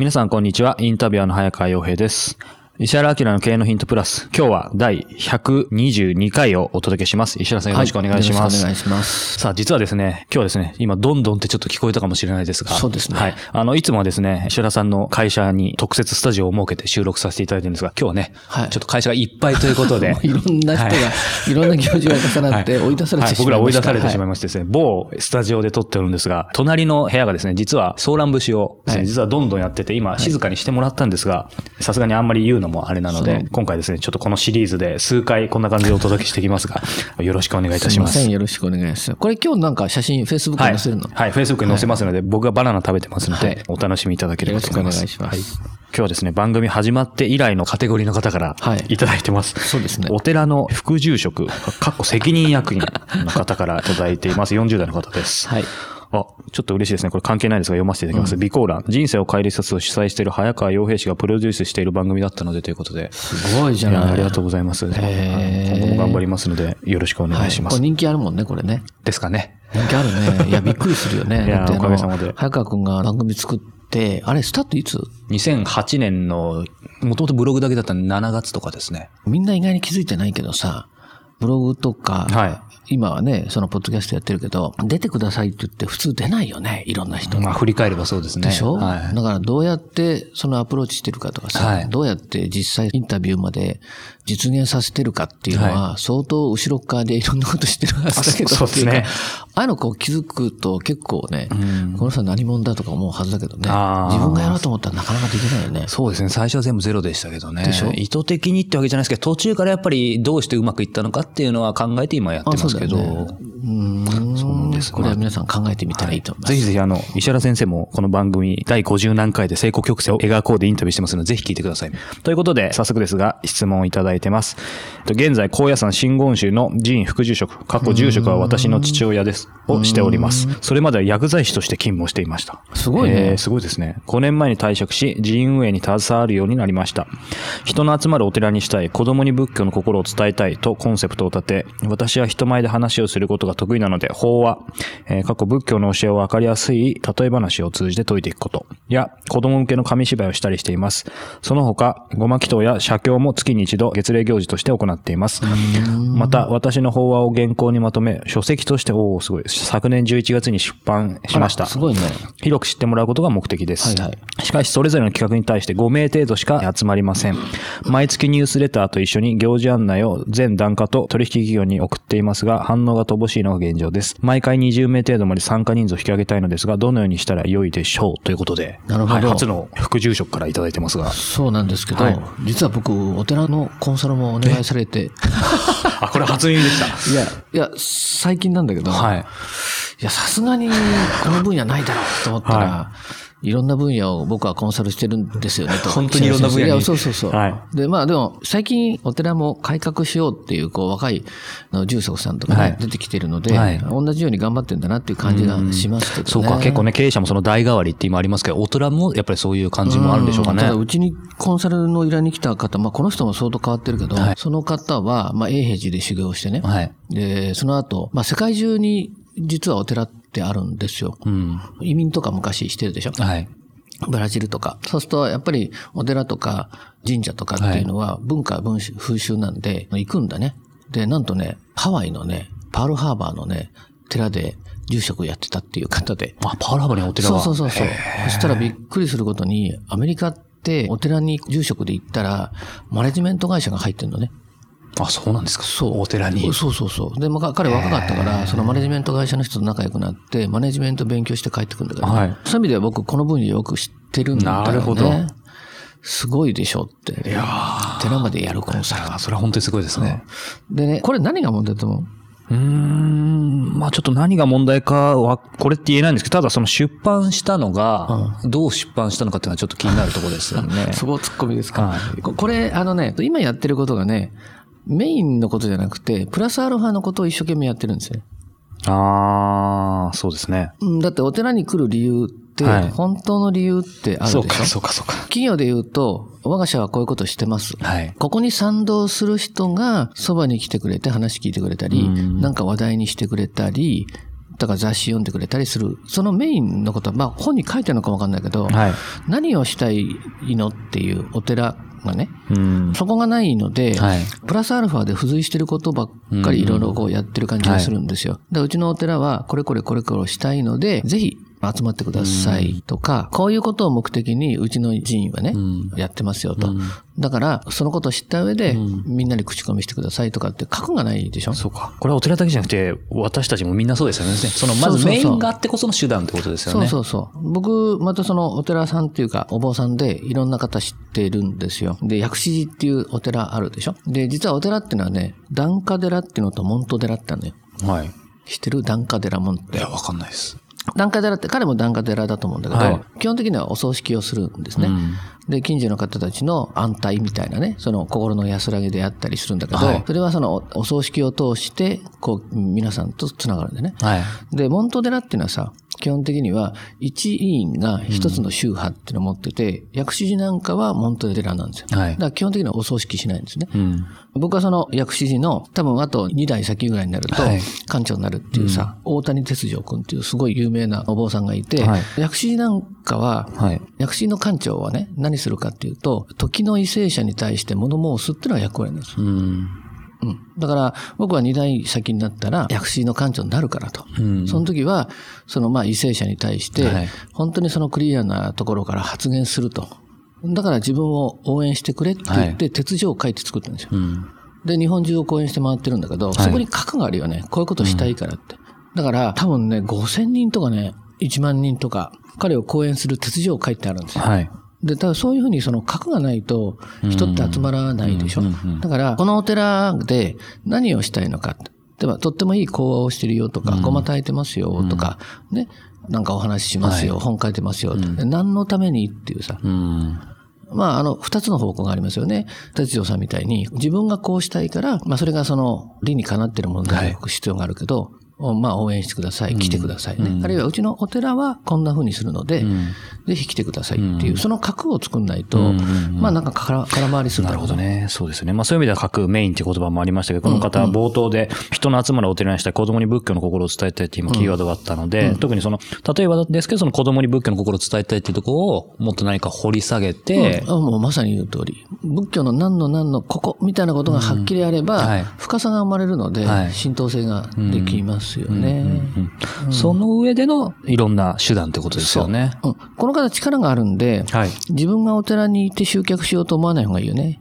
皆さん、こんにちは。インタビュアーの早川洋平です。石原明の経営のヒントプラス。今日は第122回をお届けします。石原さんよろしくお願いします。はいよろしくお願いします。さあ、実はですね、今日はですね、今、どんどんってちょっと聞こえたかもしれないですが。そうですねはい。あの、いつもはですね、石原さんの会社に特設スタジオを設けて収録させていただいてるんですが、今日はね、はいちょっと会社がいっぱいということで。いろんな人が、はいい、ろんな行事が重なって追い出されてしまいました。はい僕ら追い出されてしまいまましてですね、某スタジオで撮ってるんですが、隣の部屋がですね、実はソーラン節をですね、はい実はどんどんやってて、今静かにしてもらったんですが、さすがにあんまり言うのもあれなので、今回ですね、ちょっとこのシリーズで数回こんな感じでお届けしていきますが、よろしくお願いいたしますす。ません、よろしくお願いします。これ今日なんか写真、Facebook にはい。載せるの、はい、Facebook に載せますので、僕がバナナ食べてますので、はいお楽しみいただければと思います。よろしくお願いしますはい今日はですね、番組始まって以来のカテゴリーの方からはいいただいてます。そうですねお寺の副住職、かっこ責任役員の方からいただいています。40代の方です。はい。あ、ちょっと嬉しいですね。これ関係ないですが読ませていただきます。備考欄。人生を変える一冊を主催している早川洋平氏がプロデュースしている番組だったのでということで。すごいじゃない。ありがとうございます。今後も頑張りますので、よろしくお願いします。これ人気あるもんね、これね。ですかね。人気あるね。いや、びっくりするよね。いやおかげさまで早川くんが番組作って、あれ、スタートいつ？2008年の、もともとブログだけだったら7月とかですね。みんな意外に気づいてないけどさ、ブログとか、は今はね、そのポッドキャストやってるけど、出てくださいって言って普通出ないよね、いろんな人が。まあ、振り返ればそうですね。でしょ、はい。だからどうやってそのアプローチしてるかとかさ、はいどうやって実際インタビューまで実現させてるかっていうのは、相当後ろっ側でいろんなことしてるはずだけど、あそうですねああいうのこう気づくと結構ね、この人は何者だとか思うはずだけどね自分がやろうと思ったらなかなかできないよね。そうですね。最初は全部ゼロでしたけどね。でしょ？意図的にってわけじゃないですけど、途中からやっぱりどうしてうまくいったのかっていうのは考えて今やってますけど。ねうんですこれは皆さん考えてみたらいいと思います。ぜひぜひあの、石原先生もこの番組第50何回で成功曲線を描こうでインタビューしてますので、ぜひ聞いてください。ということで、早速ですが、質問をいただいてます。と現在、高野山真言宗の寺院副住職、過去住職は私の父親です、をしております。それまでは薬剤師として勤務をしていました。すごいねえーすごいですね。5年前に退職し、寺院運営に携わるようになりました。人の集まるお寺にしたい、子供に仏教の心を伝えたいとコンセプトを立て、私は人前で話をすることが得意なので、法話、えー過去仏教の教えを分かりやすい例え話を通じて説いていくこと、や、子供向けの紙芝居をしたりしています。その他、ごま祈祷や写経も月に一度月例行事として行っています。また、私の法話を原稿にまとめ、書籍として、おおすごい。昨年11月に出版しました。すごいね。広く知ってもらうことが目的です。はいはいしかし、それぞれの企画に対して5名程度しか集まりません。毎月ニュースレターと一緒に行事案内を全檀家と取引企業に送っていますが、反応が乏しいのが現状です。毎回20名程度まで参加人数を引き上げたいのですが、どのようにしたら良いでしょうということで、なるほどはい初の副住職からいただいてますが。そうなんですけど、はい実は僕、お寺のコンサルもお願いされて、あ、これ初耳でした。いや、いや、最近なんだけど、はい。いや、さすがにこの分野ないだろうと思ったら、、はいろんな分野を僕はコンサルしてるんですよねと。本当にいろんな分野にいや、そうそうそう。はいで、まあでも、最近お寺も改革しようっていう、こう、若いあの住職さんとかね、はい出てきてるので、はい同じように頑張ってんだなっていう感じがしますけどね。そうか、結構ね、経営者もその代替わりって今ありますけど、大人もやっぱりそういう感じもあるんでしょうかね。ただ、うちにコンサルの依頼に来た方、まあ、この人も相当変わってるけど、はいその方は、まあ、永平寺で修行してね、はい。で、その後、まあ、世界中に実はお寺ってあるんですよ。うん。移民とか昔してるでしょ？はい。ブラジルとか。そうすると、やっぱりお寺とか神社とかっていうのは文化、文習風習なんで、行くんだね。で、なんとね、ハワイのね、パールハーバーのね、寺で住職やってたっていう方で。あ、パールハーバーにお寺が？そうそうそうそう。そしたらびっくりすることに、アメリカっって、お寺に住職で行ったら、マネジメント会社が入ってるのね。あ、そうなんですか。そう。お寺に。そうそうそう。で、まあ、彼若かったから、そのマネジメント会社の人と仲良くなって、マネジメント勉強して帰ってくるんだけど、ねはいそういう意味では僕、この分野よく知ってるんだよね。なるほどすごいでしょって。いや寺までやるコンサル。ーそれは本当にすごいですね。でね、これ何が問題だと思う？うーん、まあちょっと何が問題かは、これって言えないんですけど、ただその出版したのが、どう出版したのかっていうのはちょっと気になるところですよね。そこツッコミですか、はいここれ、あのね、今やってることがね、メインのことじゃなくて、プラスアルファのことを一生懸命やってるんですよ。ああ、そうですね。うんだってお寺に来る理由って、はい本当の理由ってあるでしょ？そうか、そうか、そうか。企業で言うと、我が社はこういうことしてます。はい。ここに賛同する人がそばに来てくれて話聞いてくれたり、うんなんか話題にしてくれたり、だから雑誌読んでくれたりする。そのメインのことは、まあ本に書いてあるのかわかんないけど、はい。何をしたいのっていうお寺がね、うん。そこがないので、はいプラスアルファで付随してることばっかりいろいろこうやってる感じがするんですよ。でうちのお寺はこれこれこれこれをしたいので、ぜひ集まってくださいとか、こういうことを目的にうちの寺院はね、やってますよと。だから、そのことを知った上で、みんなに口コミしてくださいとかって書くがないでしょ？そうか。これはお寺だけじゃなくて、私たちもみんなそうですよね。その、まずメインがあってこその手段ってことですよそうね。そうそう。僕、またそのお寺さんっていうか、お坊さんでいろんな方知ってるんですよ。で、薬師寺っていうお寺あるでしょ？で、実はお寺っていうのはね、檀家寺っていうのと門徒寺ってあるのよ。はい。知ってる？檀家寺門徒いや、わかんないです。檀家寺って、彼も檀家寺だと思うんだけど、はい基本的にはお葬式をするんですね。うんで、近所の方たちの安泰みたいなね、その心の安らぎであったりするんだけど、はいそれはそのおお葬式を通して、こう、皆さんとつながるんでね。はい。で、門徒寺っていうのはさ、基本的には、一委員が一つの宗派っていうのを持ってて、薬師寺なんかは門徒寺なんですよ。はいだから基本的にはお葬式しないんですね。うん。僕はその薬師寺の多分あと2代先ぐらいになるとはい館長になるっていうさ、大谷哲丈君っていうすごい有名なお坊さんがいて、はい薬師寺なんかは、はい。薬師寺の館長はね、何するかっていうと、時の為政者に対して物申すっていうのが役割なんですよ。うん。うん。だから、僕は2代先になったら、薬師寺の館長になるからと。うんその時は、そのまあ、為政者に対してはい、本当にそのクリアなところから発言すると。だから自分を応援してくれって言って、鉄条を書いて作ったんですよ。うん。で、日本中を講演して回ってるんだけど、そこに核があるよね。こういうことしたいからって。だから、多分ね、5000人とかね、1万人とか、彼を講演する鉄条を書いてあるんですよ。はい。で、ただそういうふうにその核がないと人って集まらないでしょ。だから、このお寺で何をしたいのか。例えば、とってもいい講話をしてるよとか、ごま炊いてますよとか、ね、なんかお話ししますよ、本書いてますよ何のためにっていうさ。うん。まあ、あの、二つの方向がありますよね。哲丈さんみたいに、自分がこうしたいから、まあ、それがその、理にかなってるものである必要があるけど、おまあ、応援してください。来てくださいね。あるいは、うちのお寺はこんな風にするので、ぜひ来てくださいっていう、その核を作んないと、まあ、なんかから空回りするんな。るほどね。そうですね。まあそういう意味では各メインって言葉もありましたけど、この方は冒頭で人の集まるお寺にしたい子供に仏教の心を伝えたいっていう今キーワードがあったので、特にその、例えばですけど、その子供に仏教の心を伝えたいっていうところをもっと何か掘り下げて、あもうまさに言う通り。仏教の何の何のここみたいなことがはっきりあれば、はい。深さが生まれるので、はい。浸透性ができますよね。うんその上でのいろんな手段ってことですよね。うんこの方力があるんで、はい。自分がお寺に行って集客しようと思わない方がいいよね。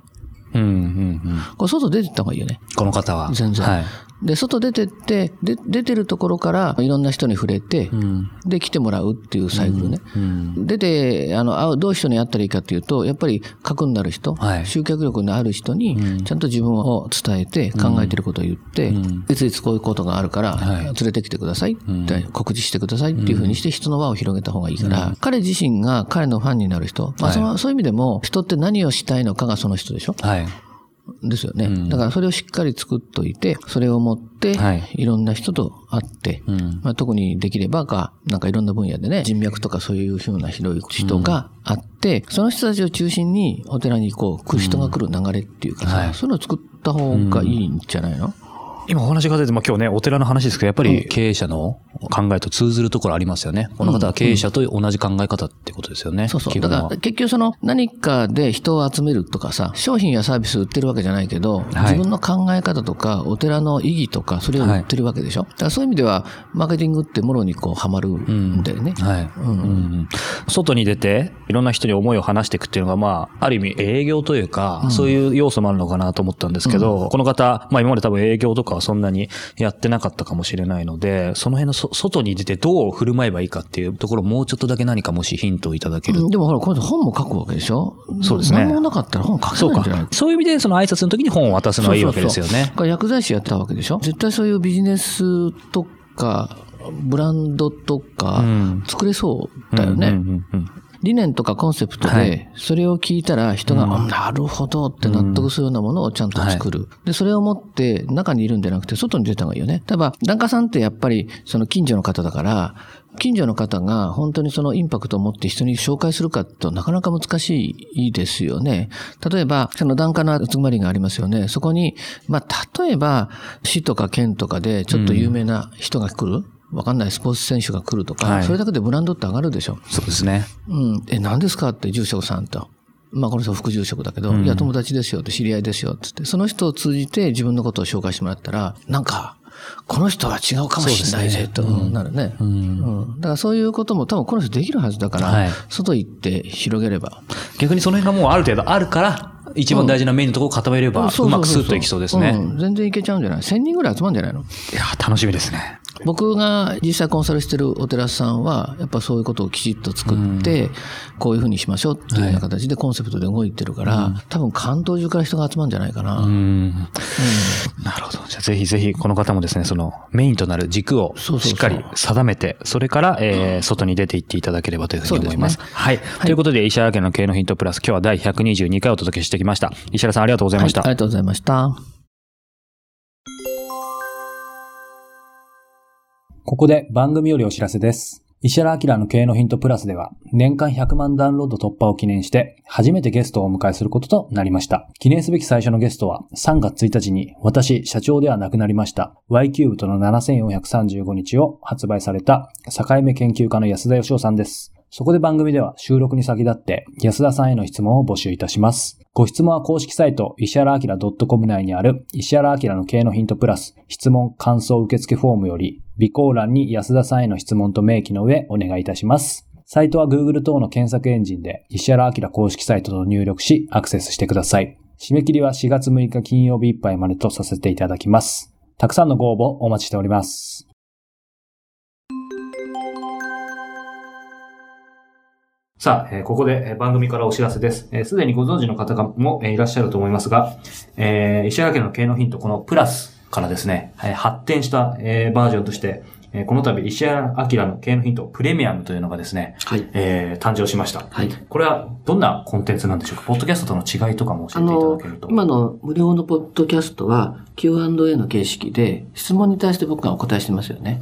うんうんうん。これ外出てった方がいいよね。この方は。全然。はい。で、外出てって、で、出てるところからいろんな人に触れて、うん。で、来てもらうっていうサイクルね。うん。出て、あの、会う、どう人に会ったらいいかっていうと、やっぱり核になる人、はい。集客力のある人に、ちゃんと自分を伝えて、考えてることを言って、いついつこういうことがあるから、はい。連れてきてくださいって、告知してくださいっていうふうにして人の輪を広げた方がいいから、彼自身が彼のファンになる人、まあその、そういう意味でも、人って何をしたいのかがその人でしょ。はい。ですよね。だからそれをしっかり作っといて、それを持ってはい、いろんな人と会って、ん。まあ、特にできればか、なんかいろんな分野でね、人脈とかそういうふうな広い人があって、その人たちを中心にお寺にこう、来る人が来る流れっていうかさ、はい。そういうのを作った方がいいんじゃないの、今お話が出て、まあ今日ね、お寺の話ですけど、やっぱり経営者の考えと通ずるところありますよね。この方は経営者と同じ考え方ってことですよね。そうそう。基本はだから結局その何かで人を集めるとかさ、商品やサービス売ってるわけじゃないけど、自分の考え方とか、お寺の意義とか、それを売ってるわけでしょ？だからそういう意味では、マーケティングってもろにこう、はまるんだよね。はい。うん外に出て、いろんな人に思いを話していくっていうのが、まあ、ある意味営業というか、そういう要素もあるのかなと思ったんですけど、この方、まあ今まで多分営業とかはそんなにやってなかったかもしれないので、その辺のそ外に出てどう振る舞えばいいかっていうところ、もうちょっとだけ何かもしヒントをいただける。うんでもほら、この人本も書くわけでしょ？そうですね。何もなかったら本書そうかけないんじゃない？そういう意味で、その挨拶の時に本を渡すのはいいわけですよね。これ薬剤師やってたわけでしょ？絶対そういうビジネスとか、ブランドとかん、作れそうだよね。うんうんうん理念とかコンセプトはで、それを聞いたら人が、あなるほどって納得するようなものをちゃんと作る。で、それを持って中にいるんじゃなくて外に出た方がいいよね。例えば、檀家さんってやっぱりその近所の方だから、近所の方が本当にそのインパクトを持って人に紹介するかとなかなか難しいですよね。例えば、その檀家の集まりがありますよね。そこに、まあ、例えば、市とか県とかでちょっと有名な人が来る。わかんないスポーツ選手が来るとか、はいそれだけでブランドって上がるでしょ。そうですね。うん、え、何ですかって住職さんと。まあ、この人副住職だけど、いや、友達ですよって、知り合いですよってって、その人を通じて自分のことを紹介してもらったら、なんか、この人は違うかもしれないぜ、となるね、うん。だからそういうことも多分この人できるはずだから、はい外行って広げれば。逆にその辺がもうある程度あるから、一番大事なメインのところを固めれば、うまくスッといきそうですね。ん全然いけちゃうんじゃない ?1000 人ぐらい集まるんじゃないの？いや、楽しみですね。僕が実際コンサルしてるお寺さんは、やっぱそういうことをきちっと作って、こういうふうにしましょうっていうような形でコンセプトで動いてるから、多分関東中から人が集まるんじゃないかな。うん。なるほど。じゃあぜひぜひこの方もですね、そのメインとなる軸をしっかり定めて、それから、えー外に出ていっていただければというふうに思います。はい。ということで、石原家の経営のヒントプラス、今日は第122回お届けしてきました。石原さんありがとうございました。はいありがとうございました。ここで番組よりお知らせです。石原明の経営のヒントプラスでは、年間100万ダウンロード突破を記念して、初めてゲストをお迎えすることとなりました。記念すべき最初のゲストは、3月1日に私、社長ではなくなりました、Y キューブとの7435日を発売された、境目研究家の安田義雄さんです。そこで番組では収録に先立って安田さんへの質問を募集いたします。ご質問は公式サイト石原明 .com 内にある石原明の経のヒントプラス質問感想受付フォームより備考欄に安田さんへの質問と明記の上お願いいたします。サイトは Google 等の検索エンジンで石原明公式サイトと入力しアクセスしてください。締め切りは4月6日金曜日いっぱいまでとさせていただきます。たくさんのご応募お待ちしております。さあ、えーここでえー番組からお知らせです。えーすでにご存知の方もえーいらっしゃると思いますが、えー石原家の経営のヒント、このプラスからですね、えー発展した、えーバージョンとして、えーこの度石原明の経営のヒントプレミアムというのがですね、はい。えー誕生しました。はい。これはどんなコンテンツなんでしょうか？ポッドキャストとの違いとかも教あえていただのけると。、今の無料のポッドキャストは Q&A の形式で質問に対して僕がお答えしてますよね。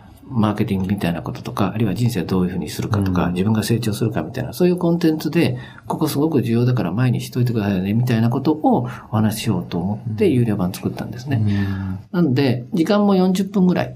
マーケティングみたいなこととか、あるいは人生をどういうふうにするかとか、自分が成長するかみたいな、そういうコンテンツで、ここすごく重要だから前にしといてくださいよね、みたいなことをお話ししようと思って、有料版作ったんですね。なので、時間も40分ぐらい、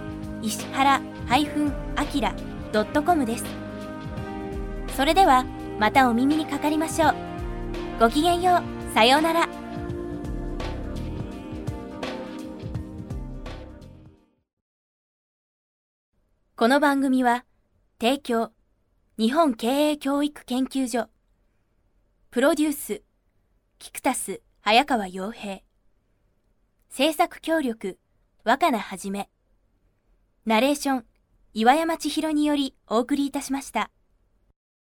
石原 -akira.com です。それではまたお耳にかかりましょう。ごきげんよう。さようなら。この番組は提供日本経営教育研究所プロデュースキクタス早川洋平制作協力若菜はじめナレーション岩山千尋によりお送りいたしました。